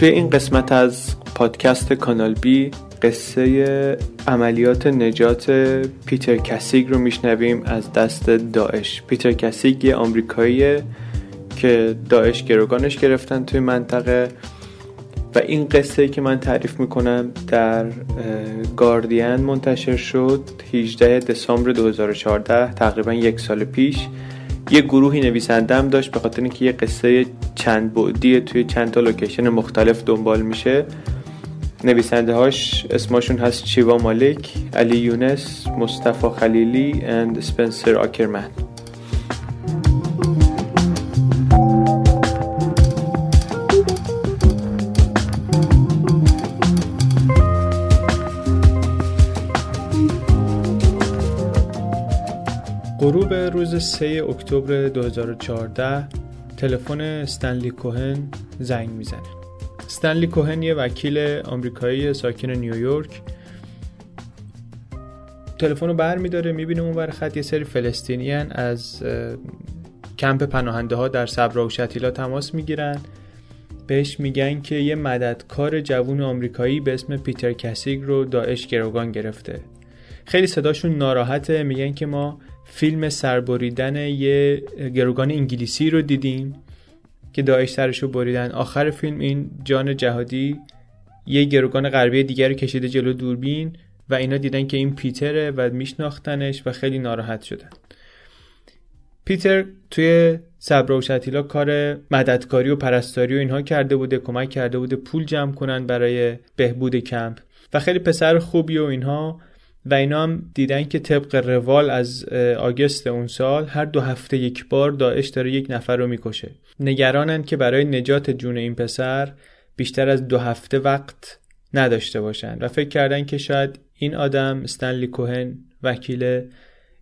توی این قسمت از پادکست کانال بی قصه عملیات نجات پیتر کسیگ رو میشنویم از دست داعش. پیتر کسیگ یه آمریکاییه که داعش گروگانش گرفتن توی منطقه. و این قصه که من تعریف می‌کنم در گاردین منتشر شد 18 دسامبر 2014 تقریبا یک سال پیش. یه گروهی نویسندم داشت به خاطر اینکه یه قصه چند بعدی توی چند تا لوکیشن مختلف دنبال میشه. نویسنده هاش اسمشون هست چیوا مالک، علی یونس، مصطفی خلیلی و سپنسر آکرمن غروب روز 3 اکتبر 2014 تلفن استنلی کوهن زنگ می‌زنه. استنلی کوهن یه وکیل آمریکایی ساکن نیویورک. تلفن رو بر میداره می‌بینه اون بر خط یه سری فلسطینیان از کمپ پناهنده ها در صبرا و شتیلا تماس می‌گیرن. بهش میگن که یه مددکار جوون آمریکایی به اسم پیتر کسیگ رو داعش گروگان گرفته. خیلی صداشون ناراحته میگن که ما فیلم سربریدن یه گروگان انگلیسی رو دیدیم که داعش سرشو بریدن. آخر فیلم این جان جهادی یه گروگان غربی دیگر کشیده جلو دوربین و اینا دیدن که این پیتره و میشناختنش و خیلی ناراحت شدن. پیتر توی صبر و شتیلا کار مددکاری و پرستاری و اینها کرده بوده کمک کرده بوده پول جمع کنن برای بهبود کمپ. و خیلی پسر خوبی و اینها و اینا هم دیدن که طبق روال از آگست اون سال هر دو هفته یک بار داعش داره یک نفر رو می‌کشه. نگرانن که برای نجات جون این پسر بیشتر از دو هفته وقت نداشته باشن و فکر کردن که شاید این آدم استنلی کوهن وکیل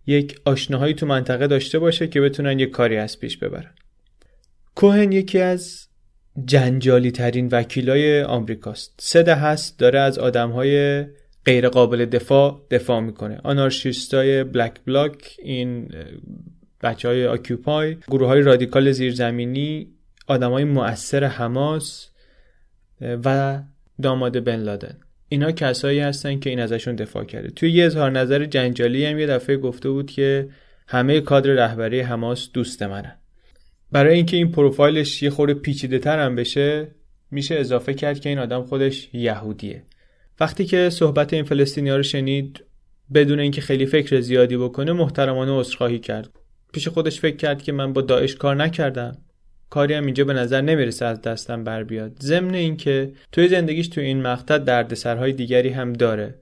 یک آشناهایی تو منطقه داشته باشه که بتونن یک کاری از پیش ببرن. کوهن یکی از جنجالی ترین وکیلای آمریکاست. سه هست داره از آدمهای غیر قابل دفاع دفاع می‌کنه. آنارشیستای بلک بلاک این بچه های آکیوپای گروه های رادیکال زیرزمینی آدم های مؤثر حماس و داماد بن لادن. اینا کسایی هستن که این ازشون دفاع کرده. توی یه اظهار نظر جنجالی هم یه دفعه گفته بود که همه کادر رهبری حماس دوست منن. برای اینکه این پروفایلش یه خورده پیچیده تر هم بشه میشه اضافه کرد که این آدم خودش یهودیه. وقتی که صحبت این فلسطینیا رو شنید بدون اینکه خیلی فکر زیادی بکنه محترمانه عذرخواهی کرد. پیش خودش فکر کرد که من با داعش کار نکردم. کاری هم اینجا به نظر نمی‌رسه از دستم بر بیاد. ضمن اینکه توی زندگیش توی این مقطع دردسرهای دیگری هم داره.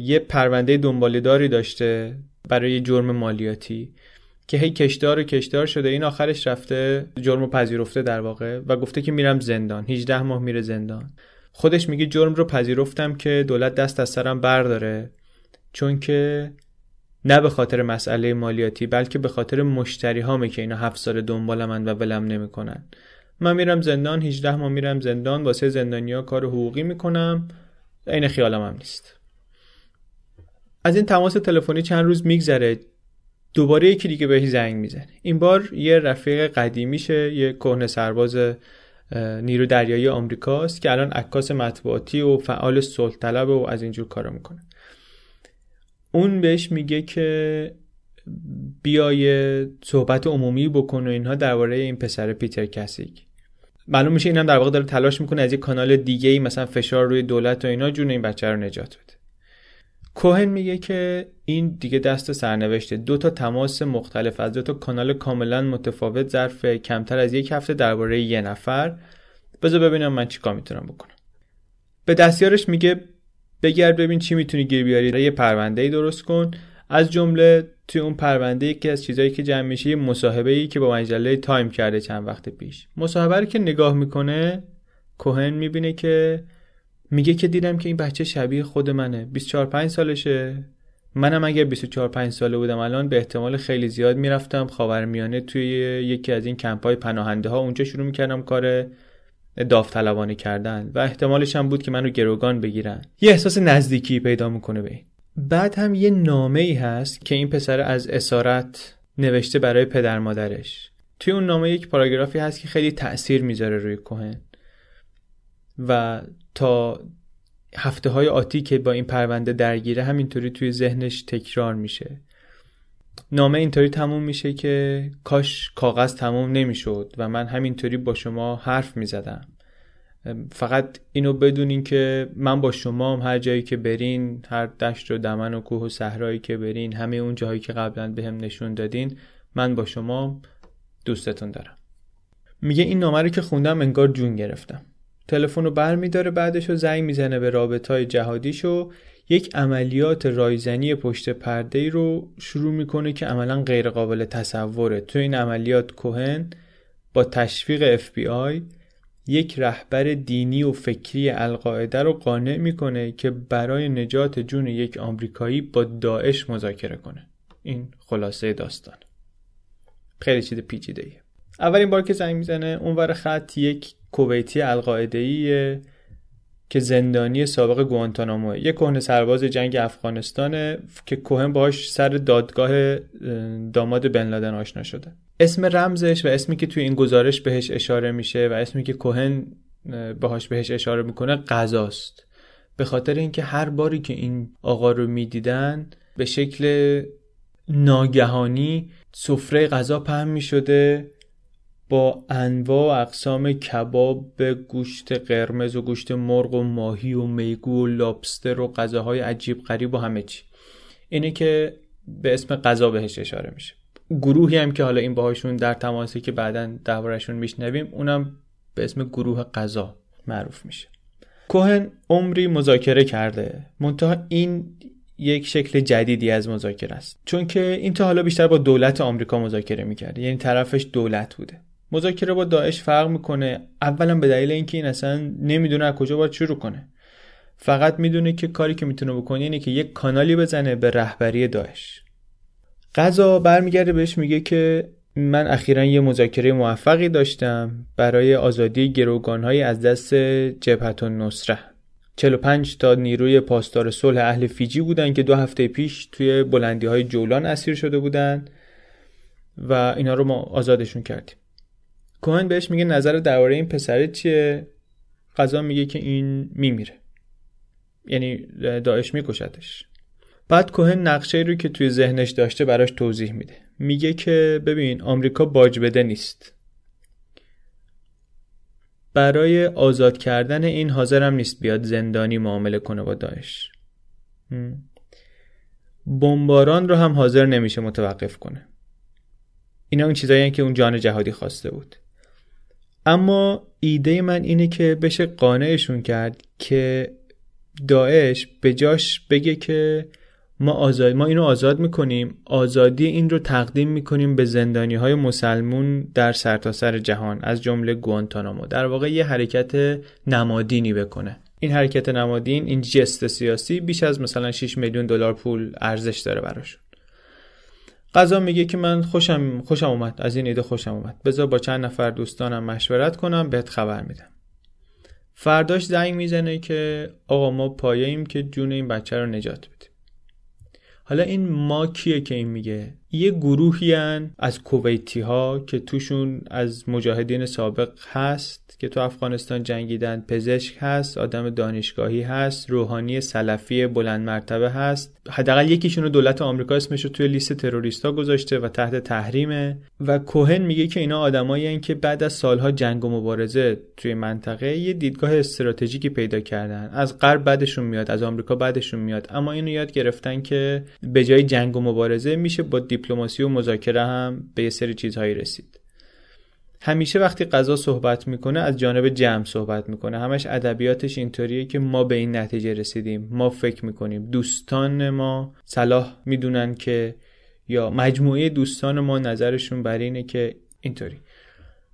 یه پرونده دنبالداری داشته برای جرم مالیاتی که هی کشدار و کشدار شده. این آخرش رفته جرم پذیرفته در واقع و گفته که میرم زندان. 18 ماه میره زندان. خودش میگه جرم رو پذیرفتم که دولت دست از سرم برداره چون که نه به خاطر مسئله مالیاتی بلکه به خاطر مشتری هامه که اینا هفت سال دنبال من و ولم نمی‌کنن. من میرم زندان 18 ماه میرم زندان واسه زندانیا کار حقوقی می‌کنم عین خیالم هم نیست. از این تماس تلفنی چند روز میگذره دوباره یکی دیگه بهش زنگ می‌زنه. این بار یه رفیق قدیمیشه یه کهنه سرباز نیرو دریایی آمریکاست که الان عکاس مطبوعاتی و فعال صلح طلب و از اینجور کارا می‌کنه. اون بهش میگه که بیای صحبت عمومی بکن و اینها درباره این پسر پیتر کسیک. معلوم میشه اینم در واقع داره تلاش می‌کنه از یک کانال دیگه ای مثلا فشار روی دولت و اینا جون این بچه رو نجات بده. کوهن میگه که این دیگه دست سرنوشته. دو تا تماس مختلف از دو تا کانال کاملا متفاوت ظرف کمتر از یک هفته درباره یه نفر. بذار ببینم من چیکار می‌تونم بکنم. به دستیارش میگه بگرد ببین چی می‌تونی گیر بیاری یه پرونده ای درست کن. از جمله توی اون پرونده یکی از چیزایی که جمع میشه یه مصاحبه ای که با مجله تایم کرده چند وقت پیش. مصاحبه رو که نگاه می‌کنه کوهن می‌بینه که میگه که دیدم که این بچه شبیه خود منه. 24 5 سالشه. منم اگر 24 5 ساله بودم الان به احتمال خیلی زیاد می‌رفتم. خاورمیانه توی یکی از این کمپای پناهنده ها اونجا شروع می‌کردم کار داوطلبانه کردن و احتمالش هم بود که منو گروگان بگیرن. یه احساس نزدیکی پیدا می‌کنه به بعد هم یه نامه ای هست که این پسر از اسارت نوشته برای پدر مادرش. توی اون نامه یک پاراگرافی هست که خیلی تأثیر می‌ذاره روی کوهن و تا هفته های آتی که با این پرونده درگیره همینطوری توی ذهنش تکرار میشه. نامه اینطوری تموم میشه که کاش کاغذ تموم نمی‌شد و من همینطوری با شما حرف می‌زدم. فقط اینو بدونین که من با شما هر جایی که برین هر دشت و دمن و کوه و صحرایی که برین همه اون جاهایی که قبلا به هم نشون دادین من با شما دوستتون دارم. میگه این نامه رو که خوندم انگار جون گرفتم. تلفن رو بر میداره بعدش رو زنگ می‌زنه به رابط های جهادیش و یک عملیات رایزنی پشت پرده ای رو شروع می‌کنه که عملا غیر قابل تصوره. تو این عملیات کوهن با تشویق FBI یک رهبر دینی و فکری القاعده رو قانع می‌کنه که برای نجات جون یک آمریکایی با داعش مذاکره کنه. این خلاصه داستان. خیلی چیز پیچیده ایه. اولین بار که زنگ می‌زنه اونور خط یک کویتی القاعده که زندانی سابق گوانتانامو. یک کهنه سرباز جنگ افغانستانه که کوهن باهاش سر دادگاه داماد بن لادن آشنا شده. اسم رمزش و اسمی که توی این گزارش بهش اشاره میشه و اسمی که کوهن باهاش بهش اشاره می‌کنه غذاست. به خاطر اینکه هر باری که این آقا رو می‌دیدن به شکل ناگهانی سفره غذا پهن می‌شده. با انواع و اقسام کباب گوشت قرمز و گوشت مرغ و ماهی و میگو و لابستر و غذاهای عجیب غریب و همه چی. اینه که به اسم غذا بهش اشاره میشه. گروهی هم که حالا این باهاشون در تماسی که بعدا دربارشون میشنویم اونم به اسم گروه غذا معروف میشه. کوهن عمری مذاکره کرده. منتها این یک شکل جدیدی از مذاکره است. چون که این تا حالا بیشتر با دولت آمریکا مذاکره می‌کرده یعنی طرفش دولت بوده. مذاکره با داعش فرق می‌کنه. اولا به دلیل اینکه این اصلا نمی‌دونه از کجا باید شروع کنه. فقط می‌دونه که کاری که می‌تونه بکنه اینه که یک کانالی بزنه به رهبری داعش. قضا برمیگرده بهش میگه که من اخیرا یه مذاکره موفقی داشتم برای آزادی گروگانهایی از دست جبهت نصره 45 تا نیروی پاسدار صلح اهل فیجی بودن که دو هفته پیش توی بلندی های جولان اسیر شده بودن و اینا رو ما آزادشون کردیم. کوهن بهش میگه نظر درباره این پسره چیه؟ قضا میگه که این میمیره. یعنی داعش میکشتش. بعد کوهن نقشه رو که توی ذهنش داشته براش توضیح میده. میگه که ببین آمریکا باج بده نیست. برای آزاد کردن این حاضرم نیست بیاد زندانی معامله کنه با داعش. بمباران رو هم حاضر نمیشه متوقف کنه. اینا اون چیزایی که اون جان جهادی خواسته بود. اما ایده من اینه که بشه قانعشون کرد که داعش به جاش بگه که ما آزاد ما اینو آزاد می‌کنیم آزادی این رو تقدیم می‌کنیم به زندانی های مسلمون در سرتاسر سر جهان از جمله گوانتانامو. در واقع یه حرکت نمادینی بکنه. این حرکت نمادین این جست سیاسی بیش از مثلا 6 میلیون دلار پول ارزش داره براشون قضا میگه که من خوشم خوشم اومد. از این ایده خوشم اومد. بذار با چند نفر دوستانم مشورت کنم بهت خبر میدم. فرداش زنگ می‌زنه که آقا ما پایه‌ایم که جون این بچه رو نجات بدیم. حالا این ما کیه که این میگه؟ یه گروهی از کویتی ها که توشون از مجاهدین سابق هست که تو افغانستان جنگیدن پزشک هست آدم دانشگاهی هست روحانی سلفی بلند مرتبه هست. حداقل یکیشون رو دولت آمریکا اسمش رو توی لیست تروریستا گذاشته و تحت تحریمه. و کوهن میگه که اینا آدمایی که بعد از سالها جنگ و مبارزه توی منطقه یه دیدگاه استراتژیکی پیدا کردن. از غرب بعدشون میاد از آمریکا بعدشون میاد. اما اینو یاد گرفتن که به جای جنگ و مبارزه میشه با دیپلماسی و مذاکره هم به یه سری چیزهایی رسید. همیشه وقتی قضا صحبت می‌کنه از جانب جمع صحبت می‌کنه. همش ادبیاتش اینطوریه که ما به این نتیجه رسیدیم. ما فکر می‌کنیم. دوستان ما صلاح می‌دونن که یا مجموعه دوستان ما نظرشون بر اینه که اینطوری.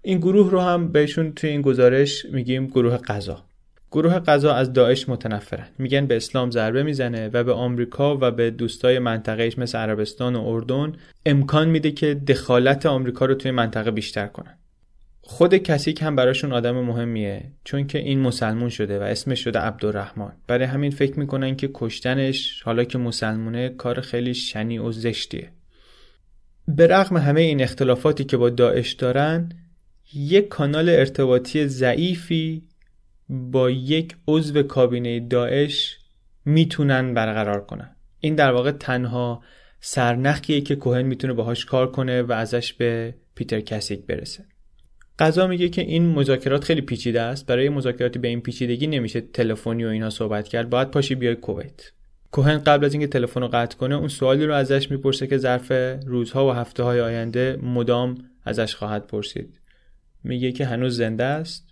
این گروه رو هم بهشون توی این گزارش میگیم گروه قضا گروه قضا از داعش متنفرن. میگن به اسلام ضربه می‌زنه و به آمریکا و به دوستای منطقهش مثل عربستان و اردن امکان میده که دخالت آمریکا رو توی منطقه بیشتر کنن. خود کسیک هم براشون آدم مهمیه چون که این مسلمون شده و اسمش شده عبدالرحمن. برای همین فکر می‌کنن که کشتنش حالا که مسلمونه کار خیلی شنی و زشتیه. به رغم همه این اختلافاتی که با داعش دارن یک کانال ارتباطی ضعیفی با یک عضو کابینه داعش می‌تونن برقرار کنن. این در واقع تنها سرنخیه که کوهن می‌تونه باهاش کار کنه و ازش به پیتر کسیک برسه. قضا میگه که این مذاکرات خیلی پیچیده است. برای مذاکراتی به این پیچیدگی نمیشه تلفنی و اینا صحبت کرد. باید پاشی بیای کویت. کوهن قبل از اینکه تلفن رو قطع کنه اون سوالی رو ازش می‌پرسه که ظرف روزها و هفته های آینده مدام ازش خواهد پرسید. میگه که هنوز زنده است.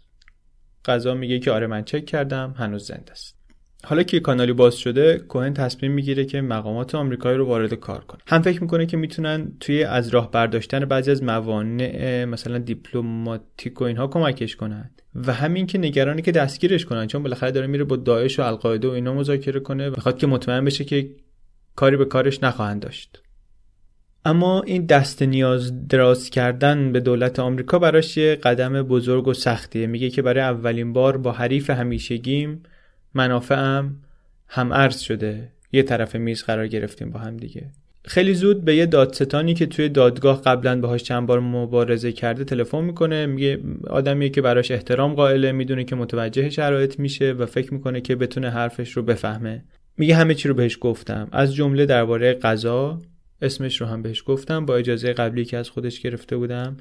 قضا میگه که آره من چک کردم هنوز زنده است. حالا که کانالی باز شده کوهن تصمیم می‌گیره که مقامات آمریکایی رو وارد کار کنه. هم فکر می‌کنه که می‌تونن توی از راه برداشتن بعضی از موانع مثلا دیپلماتیک و اینها کمکش کنن و همین که نگرانی که دستگیرش کنن چون بالاخره داره میره با داعش و القاعده و اینا مذاکره کنه می‌خواد که مطمئن بشه که کاری به کارش نخواهند داشت. اما این دست نیاز دراز کردن به دولت آمریکا براش یه قدم بزرگ و سختیه. میگه که برای اولین بار با حریف همیشگیم منافعم هم عرض شده. یه طرف میز قرار گرفتیم با هم دیگه. خیلی زود به یه دادستانی که توی دادگاه قبلا باهاش چند بار مبارزه کرده تلفن می‌کنه. میگه آدمیه که براش احترام قائله می‌دونه که متوجه شرایط میشه و فکر می‌کنه که بتونه حرفش رو بفهمه. میگه همه چی رو بهش گفتم. از جمله درباره قضا اسمش رو هم بهش گفتم. با اجازه قبلی که از خودش گرفته بودم.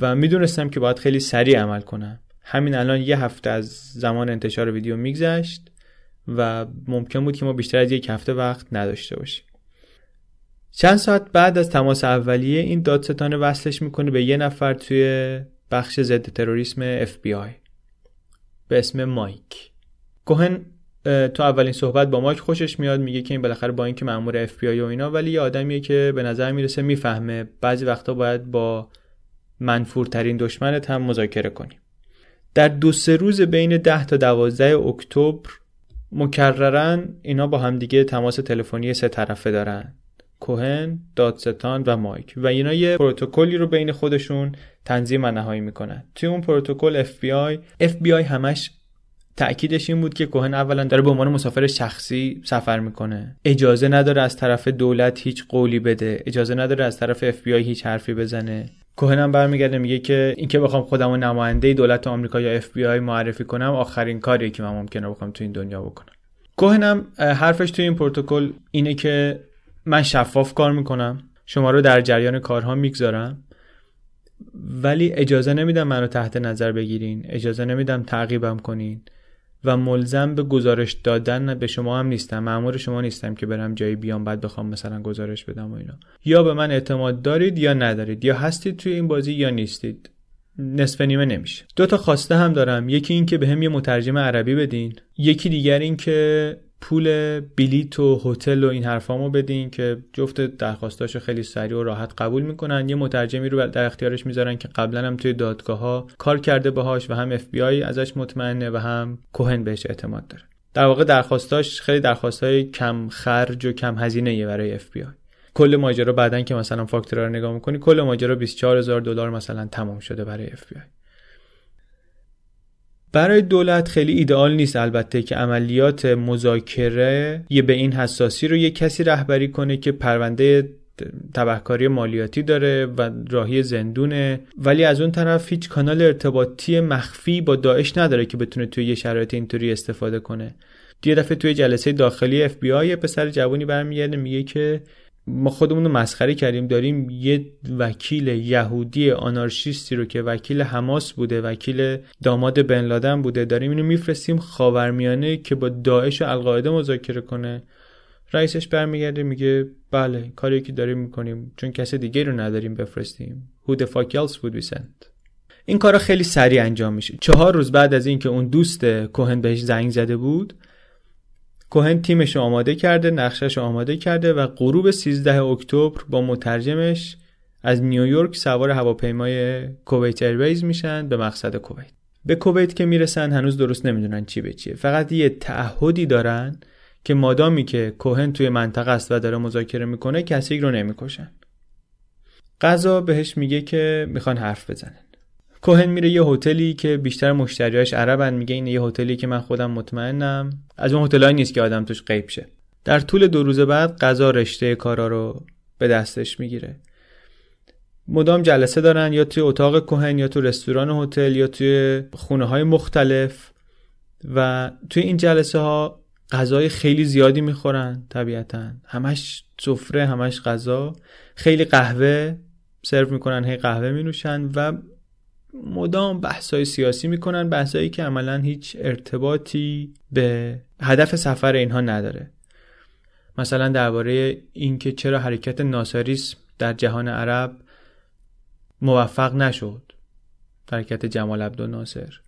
و می‌دونستم که باید خیلی سریع عمل کنم. همین الان یه هفته از زمان انتشار ویدیو میگذشت و ممکن بود که ما بیشتر از یک هفته وقت نداشته باشیم. چند ساعت بعد از تماس اولیه این دادستانه وصلش می‌کنه به یه نفر توی بخش ضد تروریسم FBI به اسم مایک. کوهن تو اولین صحبت با مایک خوشش میاد میگه که این بالاخره با اینکه مأمور اف بی آی و اینا ولی یه آدمیه که به نظر می‌رسه می‌فهمه. بعضی وقتا باید با منفورترین دشمنت هم مذاکره کنیم. در دو سه روز بین 10 تا 12 اکتبر مکررن اینا با همدیگه تماس تلفنی سه طرفه دارن. کوهن، دادستان و مایک. و اینا یه پروتکلی رو بین خودشون تنظیم و نهایی می‌کنن. توی اون پروتکل FBI FBI همش تأکیدش این بود که کوهن اولا داره به عنوان مسافر شخصی سفر می‌کنه. اجازه نداره از طرف دولت هیچ قولی بده. اجازه نداره از طرف FBI هیچ حرفی بزنه. کوهن هم برمیگرده میگه که اینکه بخوام خودم و نماینده دولت آمریکا یا FBI معرفی کنم آخرین کاریه که من ممکنه بخوام تو این دنیا بکنم. کوهن هم حرفش تو این پروتکل اینه که من شفاف کار می‌کنم شما رو در جریان کارها می‌گذارم ولی اجازه نمیدم منو تحت نظر بگیرین اجازه نمیدم تعقیبم کنین. و ملزم به گزارش دادن به شما هم نیستم. مأمور شما نیستم که برم جایی بیام بعد بخوام مثلا گزارش بدم و اینا. یا به من اعتماد دارید یا ندارید. یا هستید توی این بازی یا نیستید. نصف نیمه نمیشه. دو تا خواسته هم دارم. یکی این که بهم یه مترجم عربی بدین. یکی دیگر این که پول بلیت و هتل و این حرفامو بدین که جفت درخواستاشو خیلی سریع و راحت قبول می‌کنن. یه مترجمی رو در اختیارش می‌ذارن که قبلا هم توی دادگاه ها کار کرده باهاش و هم اف بی آی ازش مطمئنه و هم کوهن بهش اعتماد داره. در واقع درخواستاش خیلی درخواستای کم خرج و کم هزینه برای اف بی آی کل ماجرا بعدن که مثلا فاکتورا رو نگاه می‌کنی کل ماجرا 24000 دلار مثلا تمام شده برای اف بی آی برای دولت خیلی ایدئال نیست البته که عملیات مذاکره یه به این حساسی رو یه کسی رهبری کنه که پرونده تبهکاری مالیاتی داره و راهی زندونه. ولی از اون طرف هیچ کانال ارتباطی مخفی با داعش نداره که بتونه توی یه شرایط اینطوری استفاده کنه. یه دفعه توی جلسه داخلی اف بی آی پسر جوانی برمیگرده میگه که ما خودمون رو مسخره کردیم. داریم یه وکیل یهودی آنارشیستی رو که وکیل حماس بوده وکیل داماد بن لادن بوده داریم اینو میفرستیم خاورمیانه که با داعش و القاعده مذاکره کنه. رئیسش برمیگرده میگه بله کاری که داریم می‌کنیم چون کسی دیگه رو نداریم بفرستیم. Fuck else would we send? این کارا خیلی سریع انجام میشه. چهار روز بعد از اینکه اون دوست کوهن بهش زنگ زده بود کوهن تیمش آماده کرده نقشش آماده کرده و غروب 13 اکتبر با مترجمش از نیویورک سوار هواپیمای Kuwait Airways میشن به مقصد کویت. به کویت که می‌رسن هنوز درست نمی‌دونن چی به چیه. فقط یه تعهدی دارن که مادامی که کوهن توی منطقه است و داره مذاکره می‌کنه کسی رو نمی‌کشن. قضا بهش میگه که می‌خوان حرف بزنن. کوهن میره یه هتلی که بیشتر مشتریاش عربن میگه این یه هتلی که من خودم مطمئنم. از اون هتلایی نیست که آدم توش غیب شه. در طول دو روز بعد قضا رشته کارا رو به دستش می‌گیره. مدام جلسه دارن یا توی اتاق کوهن یا تو رستوران هتل یا توی خونه های مختلف و توی این جلسه ها غذای خیلی زیادی می‌خورن طبیعتا. همش سفره همش غذا. خیلی قهوه سرو می‌کنن هی قهوه مینوشن و مدام بحثای سیاسی می‌کنن بحثایی که عملا هیچ ارتباطی به هدف سفر اینها نداره. مثلا درباره اینکه چرا حرکت ناصریسم در جهان عرب موفق نشد. حرکت جمال عبدالناصر.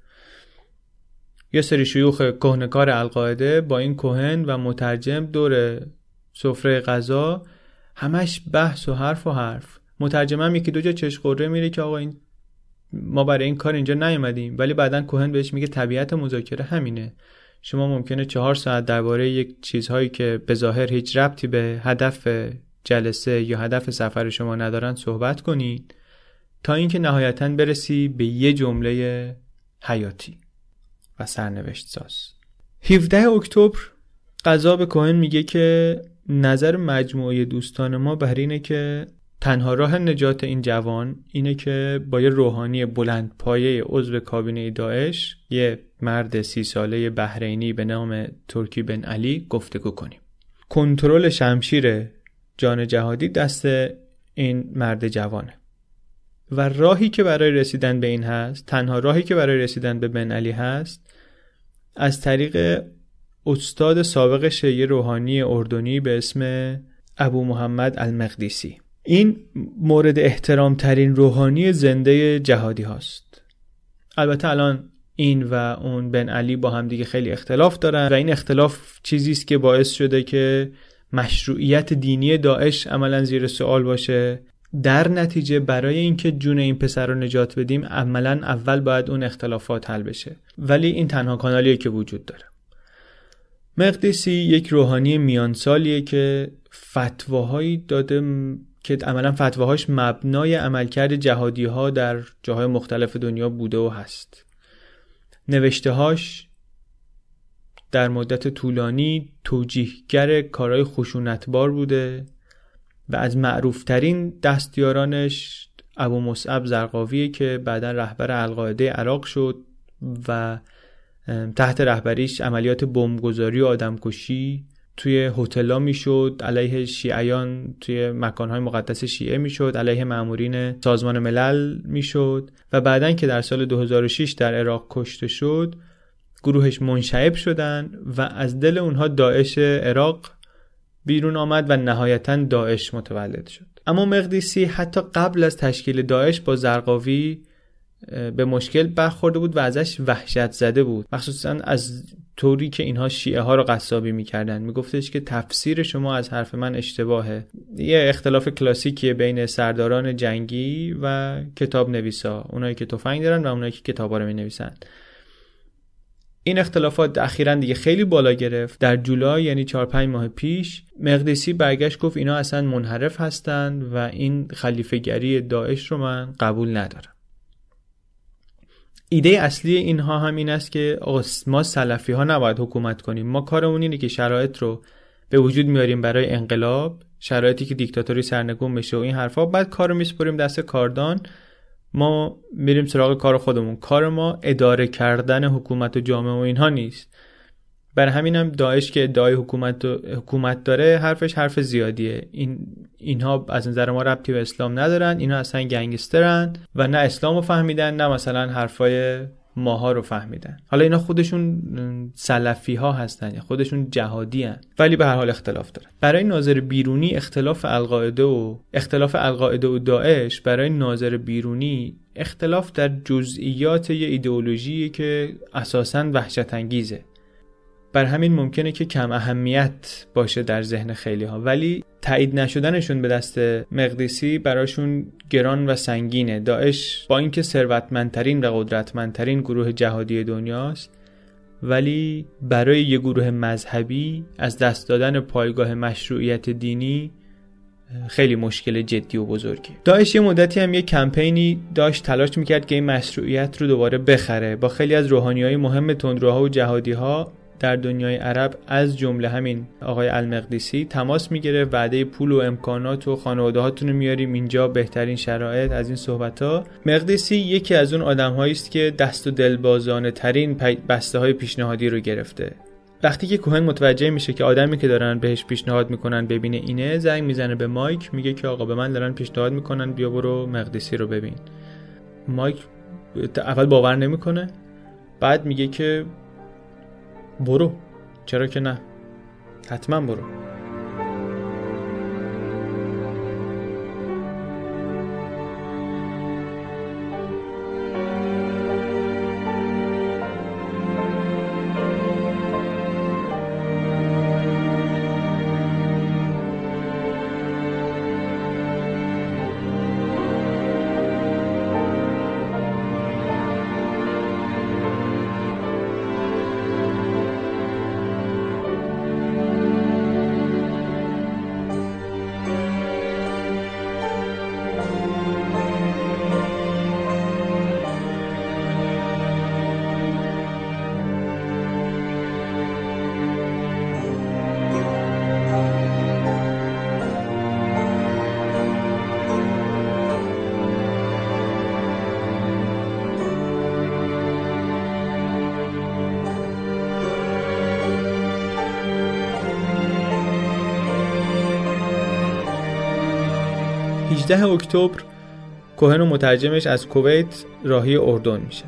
یه سری شیوخ کهنکار القاعده با این کوهن و مترجم دور سفره غذا همش بحث و حرف و حرف. مترجمم یکی دو جا چشقره میره که آقا این ما برای این کار اینجا نیومدیم. ولی بعدا کوهن بهش میگه طبیعت مذاکره همینه. شما ممکنه چهار ساعت درباره یک چیزهایی که به ظاهر هیچ ربطی به هدف جلسه یا هدف سفر شما ندارن صحبت کنید تا اینکه نهایتا برسی به یه جمله حیاتی و سرنوشت ساز. 17 اکتبر قضا به کوهن میگه که نظر مجموعه دوستان ما بر اینه که تنها راه نجات این جوان اینه که با یه روحانی بلند پایه عضو کابینه داعش یه مرد سی ساله بحرینی به نام ترکی بن علی گفتگو کنیم. کنترل شمشیر جان جهادی دست این مرد جوانه. و راهی که برای رسیدن به این هست تنها راهی که برای رسیدن به بن علی هست از طریق استاد سابق شیعه روحانی اردنی به اسم ابو محمد المقدیسی. این مورد احترام ترین روحانی زنده جهادی هاست. البته الان این و اون بن علی با هم دیگه خیلی اختلاف دارن و این اختلاف چیزی است که باعث شده که مشروعیت دینی داعش عملا زیر سوال باشه. در نتیجه برای اینکه جون این پسر رو نجات بدیم عملا اول باید اون اختلافات حل بشه. ولی این تنها کانالیه که وجود داره. مقدسی یک روحانی میانسالیه که فتواهایی داده که عملا فتواهاش مبنای عملکرد جهادی ها در جاهای مختلف دنیا بوده و هست. نوشتههاش در مدت طولانی توجیهگر کارهای خشونتبار بوده و از معروفترین دستیارانش ابو مصعب زرقاویه که بعدا رهبر القاعده عراق شد و تحت رهبریش عملیات بمبگذاری و آدمکشی توی هتل‌ها می‌شد علیه شیعیان توی مکانهای مقدس شیعه می‌شد علیه مامورین سازمان ملل می‌شد و بعدا که در سال 2006 در عراق کشته شد گروهش منشعب شدن و از دل اونها داعش عراق بیرون آمد و نهایتا داعش متولد شد. اما مقدیسی حتی قبل از تشکیل داعش با زرقاوی به مشکل برخورده بود و ازش وحشت زده بود. مخصوصا از طوری که اینها شیعه ها رو قصابی می‌کردن. میگفتش که تفسیر شما از حرف من اشتباهه. یه اختلاف کلاسیکیه بین سرداران جنگی و کتاب نویسا اونایی که تفنگ دارن و اونایی که کتابا رو می نویسن این اختلافات اخیرا دیگه خیلی بالا گرفت. در جولای یعنی 4 5 ماه پیش مقدسی برگشت گفت اینا اصلا منحرف هستند و این خلیفهگری داعش رو من قبول ندارم. ایده اصلی اینها هم این است که ما سلفی ها نباید حکومت کنیم. ما کارمون اینه که شرایط رو به وجود میاریم برای انقلاب شرایطی که دیکتاتوری سرنگون بشه و این حرفا. بعد کارو میسپریم دست کاردان. ما میریم سراغ کار خودمون. کار ما اداره کردن حکومت و جامعه و اینها نیست. بر همینم داعش که ادعای حکومت, حکومت داره حرفش حرف زیادیه. این اینها از نظر ما ربطی به اسلام ندارن اینها اصلا گنگسترن و نه اسلام رو فهمیدن نه مثلا حرفای ماها رو فهمیدن. حالا اینا خودشون سلفی ها هستن خودشون جهادی هن. ولی به هر حال اختلاف دارن. برای ناظر بیرونی اختلاف القاعده و اختلاف القاعده و داعش برای ناظر بیرونی اختلاف در جزئیات یه ایدئولوژی که اساسا وحشت انگیزه بر همین ممکنه که کم اهمیت باشه در ذهن خیلی ها ولی تایید نشدنشون به دست مقدسی براشون گران و سنگینه. داعش با اینکه ثروتمندترین و قدرتمندترین گروه جهادی دنیاست ولی برای یه گروه مذهبی از دست دادن پایگاه مشروعیت دینی خیلی مشکل جدی و بزرگی داعش یه مدتی هم یه کمپینی داشت تلاش می‌کرد که این مشروعیت رو دوباره بخره. با خیلی از روحانی های مهم تندروها و جهادی ها در دنیای عرب از جمله همین آقای المقدسی تماس می‌گیره وعده پول و امکانات و خانواده هاتون میاریم اینجا بهترین شرایط از این صحبت ها مقدسی یکی از اون آدم است که دست و دلبازانه ترین بسته های پیشنهادی رو گرفته. وقتی که کوهن متوجه میشه که آدمی که دارن بهش پیشنهاد می‌کنن ببینه اینه زنگ می‌زنه به مایک میگه که آقا به من دارن پیشنهاد می‌کنن بیا برو مقدسی رو ببین. مایک اول باور نمی‌کنه بعد میگه که برو. چرا که نه. حتما برو. 18 اکتبر کوهن و مترجمش از کویت راهی اردن میشه.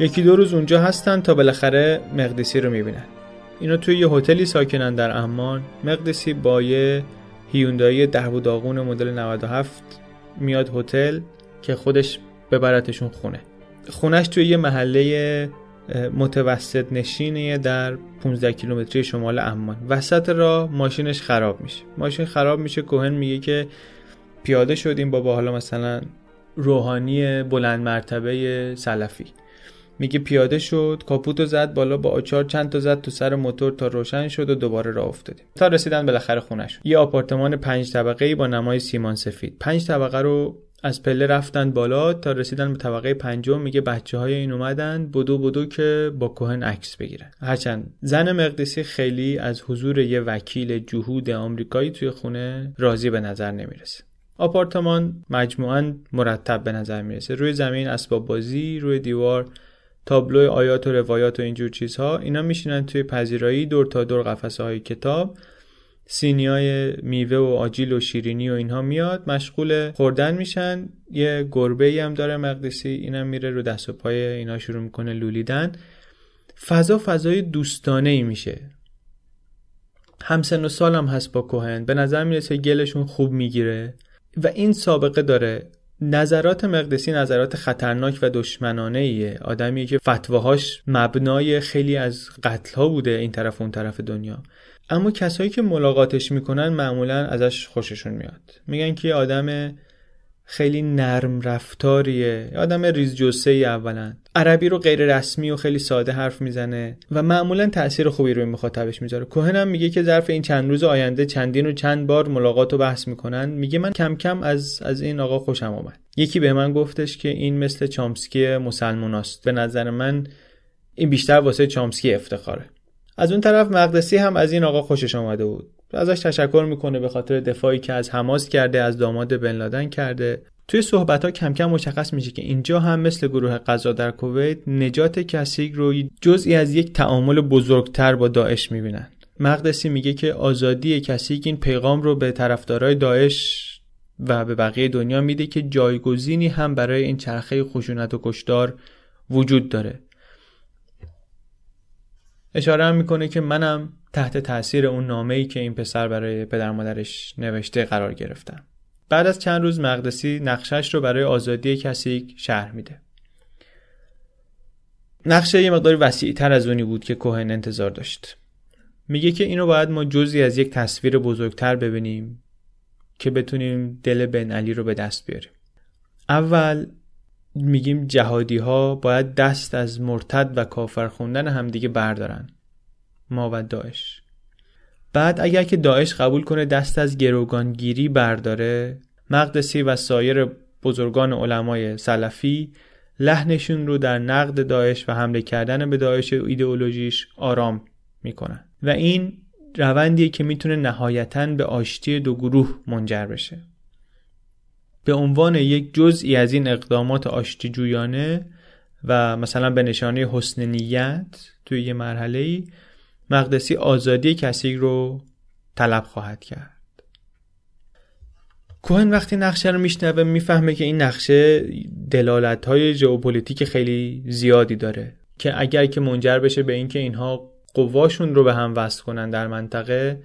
یکی دو روز اونجا هستن تا بالاخره مقدسی رو می‌بینن. اینا توی یه هتلی ساکنن در امان. مقدسی با یه هیوندایی ده و داغون مدل 97 میاد هتل که خودش ببرتشون خونه. خونش توی یه محله متوسط نشینه در 15 کیلومتری شمال عمان وسط راه ماشینش خراب میشه. ماشین خراب میشه. کوهن میگه که پیاده شدیم بابا حالا مثلا روحانی بلند مرتبه سلفی. میگه پیاده شد کاپوتو زد بالا با آچار چند تا زد تو سر موتور تا روشن شد و دوباره راه افتادیم. تا رسیدن بالاخره خونش یه آپارتمان پنج طبقه ای با نمای سیمان سفید. پنج طبقه رو از پله رفتن بالا تا رسیدن به طبقه پنجم میگه بچه های این اومدن بدو بدو که با کوهن عکس بگیرن. هرچند زن مقدسی خیلی از حضور یه وکیل جهود آمریکایی توی خونه راضی به نظر نمی‌رسه. آپارتمان مجموعا مرتب به نظر می‌رسه. روی زمین اسباب بازی روی دیوار تابلو آیات و روایات و اینجور چیزها اینا میشینن توی پذیرایی دور تا دور قفسه های کتاب. سینیای میوه و آجیل و شیرینی و اینها میاد مشغول خوردن میشن. یه گربه ای هم داره مقدسی اینم میره رو دست و پای اینا شروع می‌کنه لولیدن. فضا فضای دوستانه ای میشه. همسن و سال هم هست با کوهن. به نظر می‌رسه گلشون خوب می‌گیره. و این سابقه داره. نظرات مقدسی نظرات خطرناک و دشمنانه ایه آدمیه که فتواهاش مبنای خیلی از قتل ها بوده این طرف اون طرف دنیا. اما کسایی که ملاقاتش می‌کنن معمولا ازش خوششون میاد. میگن که آدم خیلی نرم رفتاریه. آدم ریز جسه ای اولا. عربی رو غیر رسمی و خیلی ساده حرف می‌زنه و معمولا تاثیر خوبی روی مخاطبش می‌ذاره. کوهن هم میگه که ظرف این چند روز آینده چندین و چند بار ملاقات و بحث می‌کنن. میگه من کم کم از از این آقا خوشم آمد یکی به من گفتش که این مثل چامسکی مسلماناست به نظر من این بیشتر واسه چامسکی افتخاره. از اون طرف مقدسی هم از این آقا خوشش آمده بود. ازش تشکر می‌کنه به خاطر دفاعی که از حماس کرده از داماد بن لادن کرده. توی صحبت ها کم کم مشخص میشه که اینجا هم مثل گروه قضا در کویت نجات کسیگ رو جزئی از یک تعامل بزرگتر با داعش می‌بینن. مقدسی میگه که آزادی کسیگ این پیغام رو به طرفدارای داعش و به بقیه دنیا میده که جایگزینی هم برای این چرخه خشونت و کشدار وجود داره. اشاره هم می‌کنه که منم تحت تاثیر اون نامه ای که این پسر برای پدر مادرش نوشته قرار گرفتم بعد از چند روز مقدسی نقشش رو برای آزادی کسی شهر میده. نقشه یه مقدار وسیع تر از اونی بود که کوهن انتظار داشت. میگه که اینو باید ما جزی از یک تصویر بزرگتر ببینیم که بتونیم دل بن علی رو به دست بیاریم. اول میگیم جهادی ها باید دست از مرتد و کافر خوندن همدیگه بردارن. ما و داعش بعد اگر که داعش قبول کنه دست از گروگانگیری برداره مقدسی و سایر بزرگان علمای سلفی لحنشون رو در نقد داعش و حمله کردن به داعش ایدئولوژیش آرام می‌کنن. و این روندیه که می‌تونه نهایتا به آشتی دو گروه منجر بشه. به عنوان یک جزئی از این اقدامات آشتی جویانه و مثلا به نشانه حسن نیت توی یه مرحله ای مقدسی آزادی کسی رو طلب خواهد کرد. کوهن وقتی نقشه رو میشنوه می‌فهمه که این نقشه دلالت های ژئوپلیتیک خیلی زیادی داره که اگر که منجر بشه به اینکه اینها قواشون رو به هم وصل کنن در منطقه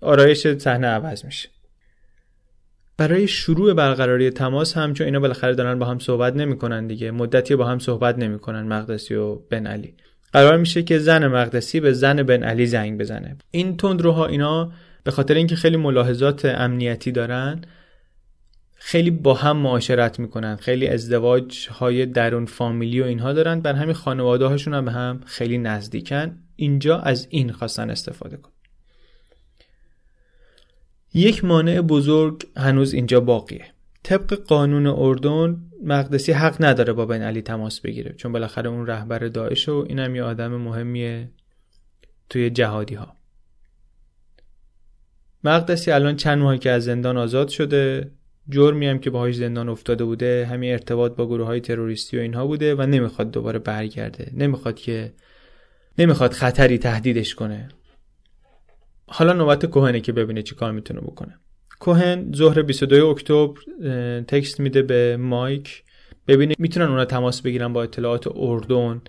آرایش صحنه عوض میشه. برای شروع برقراری تماس هم چون اینا بالاخره دارن با هم صحبت نمی‌کنن دیگه. مدتی با هم صحبت نمی‌کنن مقدسی و بن علی. قرار میشه که زن مقدسی به زن بن علی زنگ بزنه. این تندروها اینا به خاطر اینکه خیلی ملاحظات امنیتی دارن خیلی با هم معاشرت می‌کنن. خیلی ازدواج های درون فامیلی و اینها دارن. بر همین خانواده هاشون هم به هم خیلی نزدیکن. اینجا از این خواستن استفاده کن یک مانع بزرگ هنوز اینجا باقیه. طبق قانون اردن مقدسی حق نداره با بن علی تماس بگیره چون بالاخره اون رهبر داعش و اینم یه آدم مهمیه توی جهادی ها مقدسی الان چند ماهی که از زندان آزاد شده جرمی هم که باهاش زندان افتاده بوده همین ارتباط با گروه های تروریستی و اینها بوده و نمی‌خواد دوباره برگرده نمی‌خواد که نمی‌خواد خطری تهدیدش کنه. حالا نوبت کوهنه که ببینه چی کار می‌تونه بکنه. کوهن ظهر 22 اکتبر تکست میده به مایک. ببینه می‌تونن اونا تماس بگیرن با اطلاعات اردن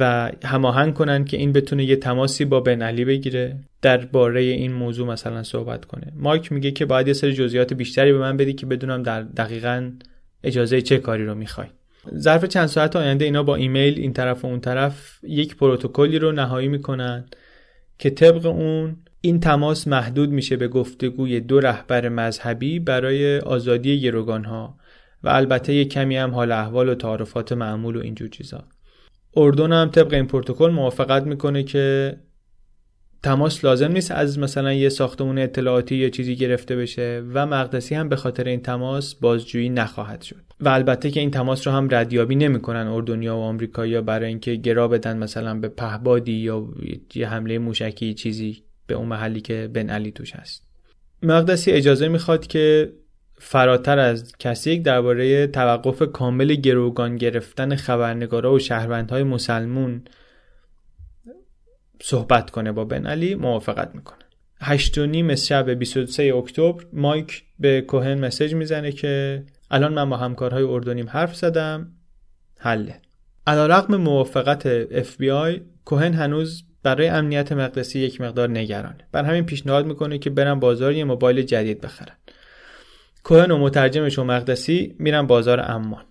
و هماهنگ کنن که این بتونه یه تماسی با بن علی بگیره درباره این موضوع مثلا صحبت کنه. مایک میگه که باید یه سری جزئیات بیشتری به من بدی که بدونم در دقیقا اجازه چه کاری رو می‌خوای. ظرف چند ساعت آینده اینا با ایمیل این طرف و اون طرف یک پروتکلی رو نهایی می‌کنن که طبق اون این تماس محدود میشه به گفتگوی دو رهبر مذهبی برای آزادی گروگان ها و البته یک کمی هم حال احوال و تعارفات معمول و اینجور چیزا. اردن هم طبق این پروتکل موافقت می‌کنه که تماس لازم نیست از مثلا یه ساختمون اطلاعاتی یا چیزی گرفته بشه و مقدسی هم به خاطر این تماس بازجویی نخواهد شد. و البته که این تماس رو هم ردیابی نمی‌کنن اردنیا و آمریکایی‌ها برای اینکه گرا بدن مثلا به پهبادی یا یه حمله موشکی چیزی. به اون محلی که بن علی توش هست. مقدسی اجازه می‌خواد که فراتر از کسی درباره توقف کامل گروگان گرفتن خبرنگارا و شهروندهای مسلمون صحبت کنه با بن علی موافقت می‌کنه. هشت و نیم شب 23 اکتبر مایک به کوهن مسیج می‌زنه که الان من با همکارهای اردنیم حرف زدم حله. علیرغم موافقت FBI کوهن هنوز برای امنیت مقدسی یک مقدار نگرانه بر همین پیشنهاد می‌کنه که برم بازار یه موبایل جدید بخرن. کوهن و مترجمش و مقدسی میرن بازار امان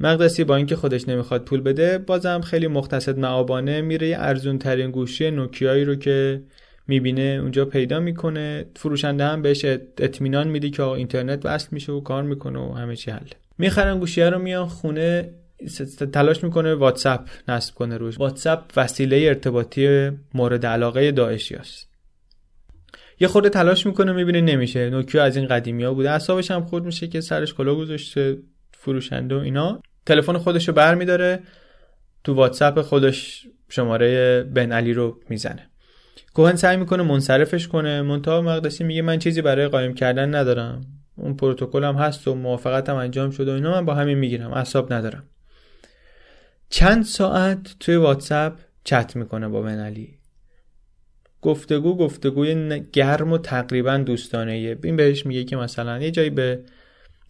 مقدسی با اینکه خودش نمی‌خواد پول بده بازم خیلی مختصد معابانه میره یه ارزون ترین گوشی نوکیایی رو که می‌بینه اونجا پیدا می‌کنه. فروشنده هم بهش اطمینان میده که اینترنت وصل میشه و کار می‌کنه و همه چی حل. می‌خرن گوشیه رو میان خونه تلاش می‌کنه واتساپ نصب کنه روش. واتساپ وسیله ارتباطی مورد علاقه داعشی است. یه خورده تلاش می‌کنه می‌بینه نمیشه. نوکیا از این قدیمی ها بوده. اعصابش هم خورد میشه که سرش کلا گذاشته فروشنده و اینا. تلفن خودش رو برمیداره. تو واتساپ خودش شماره بن علی رو می‌زنه. کوهن سعی می‌کنه منصرفش کنه. منتها مقدسی میگه من چیزی برای قایم کردن ندارم. اون پروتکل هم هست و موافقتم انجام شده و اینا. من با همین می‌گیرم. اعصاب ندارم. چند ساعت توی واتساپ چت می‌کنه با بن علی. گفتگو گفتگوی گرم و تقریبا دوستانه این بهش میگه که مثلا یه جایی به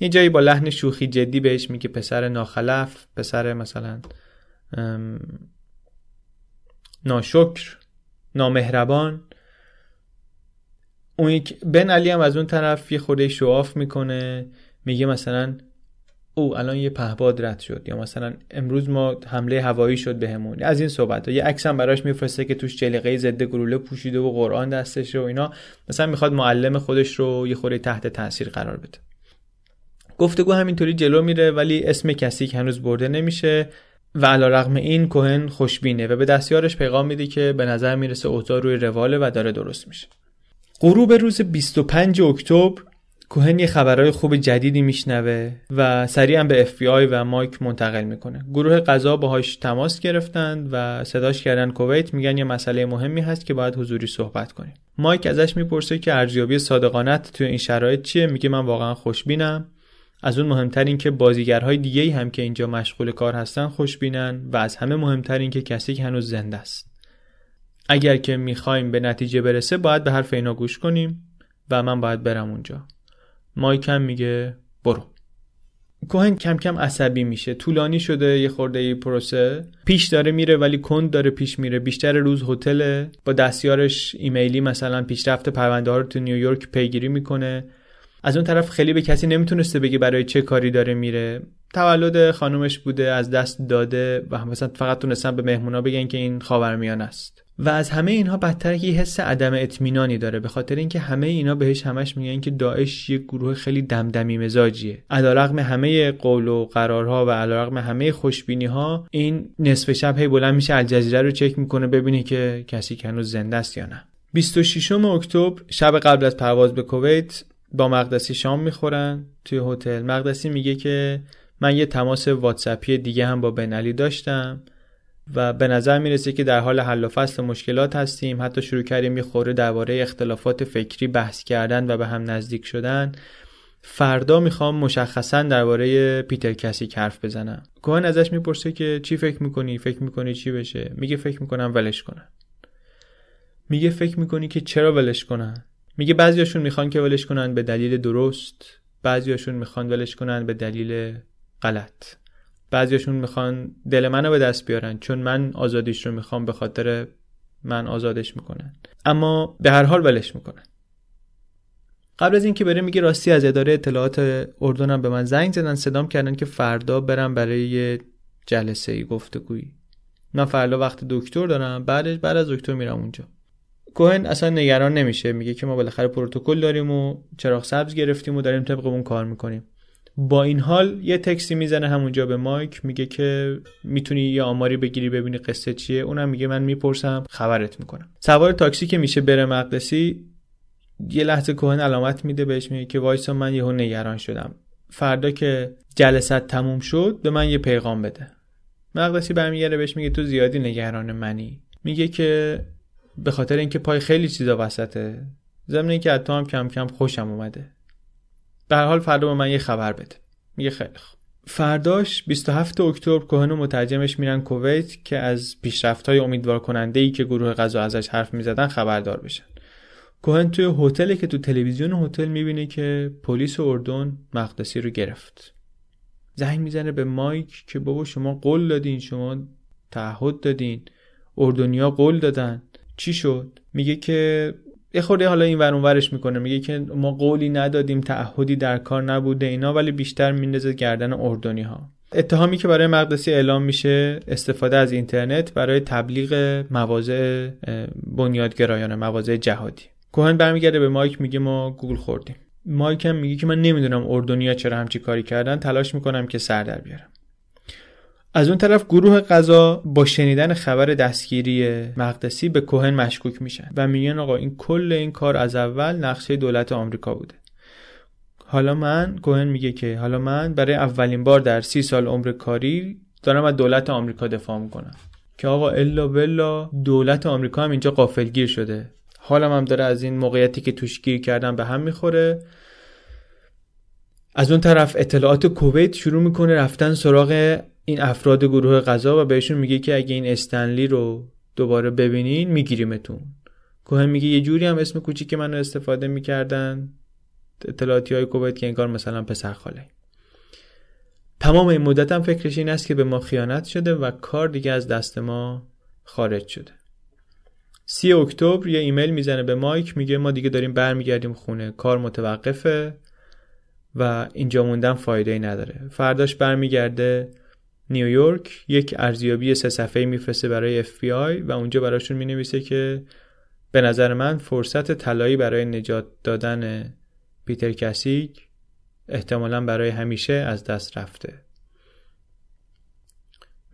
یه جایی با لحن شوخی جدی بهش میگه پسر ناخلف پسر مثلا ناشکر نامهربان. اون بن علی هم از اون طرف یه خورده شواف می‌کنه. میگه مثلا او الان یه پهباد رد شد. یا مثلا امروز ما حمله هوایی شد بهمون. به از این صحبت ها. یه عکس هم براش میفرسته که توش جلیقه ضد گلوله پوشیده و قرآن دستش و اینا. مثلا می‌خواد معلم خودش رو یه خورده تحت تاثیر قرار بده. گفتگو همینطوری جلو میره ولی اسم کسی که هنوز برده نمیشه و علا رقم این کوهن خوشبینه و به دستیارش پیغام میده که به نظر می‌رسه اوضاع روی رواله و داره درست میشه. غروب روز 25 اکتبر کوهن یه خبرهای خوب جدیدی میشنوه و سریعا به اف و مایک منتقل می‌کنه. گروه قضا باهاش تماس گرفتند و صداش کردن کویت میگن یه مسئله مهمی هست که باید حضوری صحبت کنیم. مایک ازش می‌پرسه که ارزیابی صادقانت توی این شرایط چیه؟ میگه من واقعا خوشبینم. از اون مهمتر این که بازیگرهای دیگه هم که اینجا مشغول کار هستن خوشبینن و از همه مهمتر این که کسی که هنوز زنده است. اگر که می‌خوایم به نتیجه برسه باید به حرف اینا گوش کنیم و من باید برم اونجا. مایک هم میگه برو. کوهن کم کم عصبی میشه. طولانی شده یه خورده ای پروسه. پیش داره میره ولی کند داره پیش میره. بیشتر روز هتل با دستیارش ایمیلی مثلا پیشرفت پرونده ها رو تو نیویورک پیگیری می‌کنه. از اون طرف خیلی به کسی نمی‌تونسته بگه برای چه کاری داره میره. تولد خانومش بوده از دست داده و مثلا فقط تونستن به مهمونا بگن که این خاورمیانه است. و از همه اینها بدتر یه حس عدم اطمینانی داره به خاطر اینکه همه اینا بهش همش میگن که داعش یه گروه خیلی دمدمی مزاجیه. علیرغم همه قول و قرارها و علیرغم همه خوشبینی ها این نصف شب هی بلند میشه الجزیره رو چک می‌کنه ببینه که کسی که هنوز زنده است یا نه. 26 اکتبر شب قبل از پرواز به کویت با مقدسی شام می‌خورن. توی هتل مقدسی میگه که من یه تماس واتساپی دیگه هم با بن علی داشتم. و به نظر می‌رسه که در حال حل و فصل مشکلات هستیم. حتی شروع کردیم یه خوره درباره اختلافات فکری بحث کردن و به هم نزدیک شدن. فردا می‌خوام مشخصا درباره پیتر کسی حرف بزنم. کوهن ازش می‌پرسه که چی فکر می‌کنی؟ فکر می‌کنی چی بشه؟ میگه فکر می‌کنم ولش کنن. میگه فکر می‌کنی که چرا ولش کنن؟ میگه بعضیاشون می‌خوان که ولش کنن به دلیل درست بعضیاشون می‌خوان ولش کنن به دلیل غلط. بعضیاشون می‌خوان دل منو به دست بیارن چون من آزادیش رو می‌خوام به خاطر من آزادش می‌کنن. اما به هر حال ولش می‌کنن. قبل از اینکه بره میگه راستی از اداره اطلاعات اردنم به من زنگ زدن صدام کردن که فردا برم برای جلسه ای گفتگویی من فردا وقت دکتر دارم بعدش بعد از دکتر میرم اونجا. کوهن اصلا نگران نمیشه میگه که ما بالاخره پروتکل داریم و چراغ سبز گرفتیم و داریم طبق اون کار می‌کنیم. با این حال یه تکسی می‌زنه همونجا به مایک میگه که می‌تونی یه آماری بگیری ببینی قصه چیه. اونم میگه من می‌پرسم خبرت می‌کنم. سوار تاکسی که میشه بره مقدسی یه لحظه کوهن علامت میده بهش میگه که وایسا من یهو نگران شدم. فردا که جلسات تموم شد به من یه پیغام بده. مقدسی برمیگرده بهش میگه تو زیادی نگران منی. میگه که به خاطر اینکه پای خیلی چیزا وسطه ضمن اینکه از هم کم کم خوشم اومده. در حال فردا به من یه خبر بده. میگه خیلی خوب. فرداش 27 اکتبر کوهن و مترجمش میرن کویت که از پیشرفت های امیدوار کننده ای که گروه غذا ازش حرف می‌زدن خبردار بشن. کوهن توی هتلی که تو تلویزیون هتل می‌بینه که پلیس اردن مقدسی رو گرفت. زنگ می‌زنه به مایک که بابا شما قول دادین شما تعهد دادین. اردنیا قول دادن. چی شد؟ میگه که یه خورده حالا این ور ورش می‌کنه میگه که ما قولی ندادیم تعهدی در کار نبوده اینا ولی بیشتر میندازه گردن اردنی ها اتهامی که برای مقدسی اعلام میشه استفاده از اینترنت برای تبلیغ مواضع بنیادگرایانه مواضع جهادی. کوهن برمیگرده به مایک میگه ما گوگل خوردیم. مایک هم میگه که من نمی‌دونم اردنیا چرا همچی کاری کردن تلاش می‌کنم که سر در بیارم. از اون طرف گروه قضا با شنیدن خبر دستگیری مقدسی به کوهن مشکوک میشن و میگن آقا این کل این کار از اول نقشه دولت آمریکا بوده. حالا من کوهن میگه که حالا من برای اولین بار در سی سال عمر کاری دارم از دولت آمریکا دفاع می‌کنم. که آقا الا بلا دولت آمریکا هم اینجا قافلگیر شده. حالا هم داره از این موقعیتی که توش گیر کردن به هم می‌خوره. از اون طرف اطلاعات کویت شروع می‌کنه رفتن سراغ این افراد گروه غذا و بهشون میگه که اگه این استنلی رو دوباره ببینین میگیریمتون. کوهن میگه یه جوری هم اسم کوچیک منو استفاده می‌کردن اطلاعاتی های کویت که انگار مثلا پسر خاله. تمام این مدت هم فکرش این است که به ما خیانت شده و کار دیگه از دست ما خارج شده. سی اکتبر یه ایمیل می‌زنه به مایک میگه ما دیگه داریم برمیگردیم خونه کار متوقفه و اینجا موندن فایده ای نداره. فرداش برمیگرده نیویورک یک ارزیابی سه صفحه‌ای میفرسته برای FBI و اونجا براشون می‌نویسه که به نظر من فرصت طلایی برای نجات دادن پیتر کسیک احتمالا برای همیشه از دست رفته.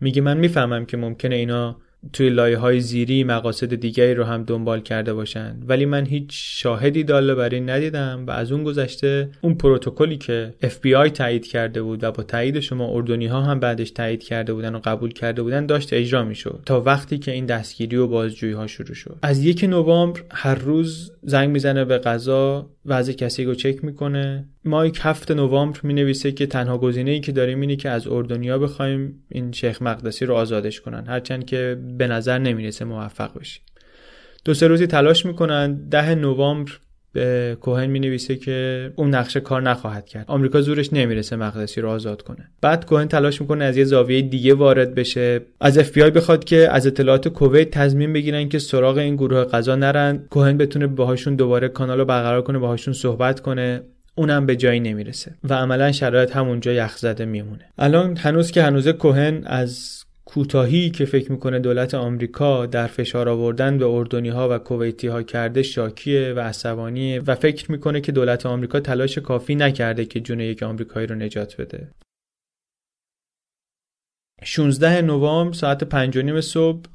میگه من می‌فهمم که ممکنه اینا توی لایه های زیری مقاصد دیگری رو هم دنبال کرده باشن. ولی من هیچ شاهدی داله بر این ندیدم و از اون گذشته اون پروتکلی که FBI تایید کرده بود و با تایید شما اردنی ها هم بعدش تایید کرده بودن و قبول کرده بودن داشت اجرا می‌شد تا وقتی که این دستگیری و بازجویی ها شروع شد. از یک نوامبر هر روز زنگ می‌زنه به قضا وضع کسی رو چک می‌کنه. مایک هفت نوامبر می نویسه که تنها گزینه ای که داریم اینه که از اردنیا بخوایم این شیخ مقدسی رو آزادش کنن. هرچند که به نظر نمی‌رسه موفق بشیم. دو سه روزی تلاش می‌کنن. ده نوامبر به کوهن می نویسه که اون نقشه کار نخواهد کرد. آمریکا زورش نمی‌رسه مقدسی رو آزاد کنه. بعد کوهن تلاش می‌کنه از یه زاویه دیگه وارد بشه. از اف بخواد که از اطلاعات کویت تضمین بگیرن که سراغ این گروه قضا نرن. کوهن بتونه باهاشون دوباره کانال رو برقرار کنه باهاشون صحبت کنه. اونم به جایی نمی‌رسه و عملا شرایط همونجا یخ زده میمونه. الان هنوز که هنوز کوهن از کوتاهی که فکر می‌کنه دولت آمریکا در فشار آوردن به اردنی ها و کویتی ها کرده شاکیه و عصبانیه و فکر می‌کنه که دولت آمریکا تلاش کافی نکرده که جون یک آمریکایی رو نجات بده. 16 نوامبر ساعت 5 صبح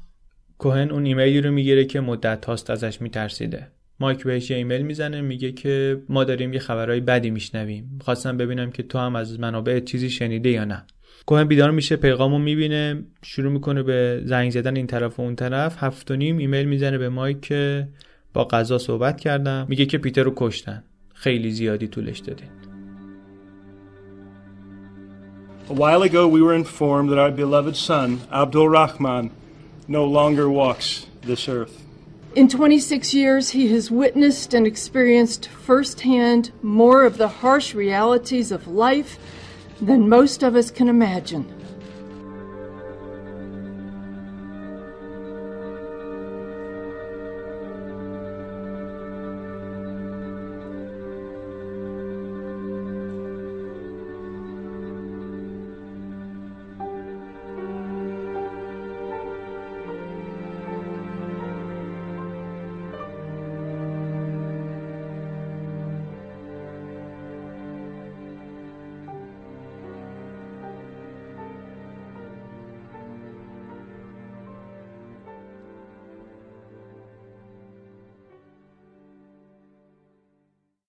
کوهن اون ایمیلی رو می‌گیره که مدت هاست ازش میترسیده. مایک بهش یه ایمیل می‌زنه میگه که ما داریم یه خبرهای بدی میشنویم. خواستم ببینم که تو هم از منابع چیزی شنیدی یا نه. کوهن بیدار میشه پیغامو می‌بینه شروع می‌کنه به زنگ زدن این طرف و اون طرف هفت و نیم ایمیل می‌زنه به مایک که با قضا صحبت کردم میگه که پیتر رو کشتن خیلی زیادی طولش دادین A while ago we were informed that our beloved son, Abdul Rahman, no longer walks this earth. In 26 years, he has witnessed and experienced firsthand more of the harsh realities of life than most of us can imagine.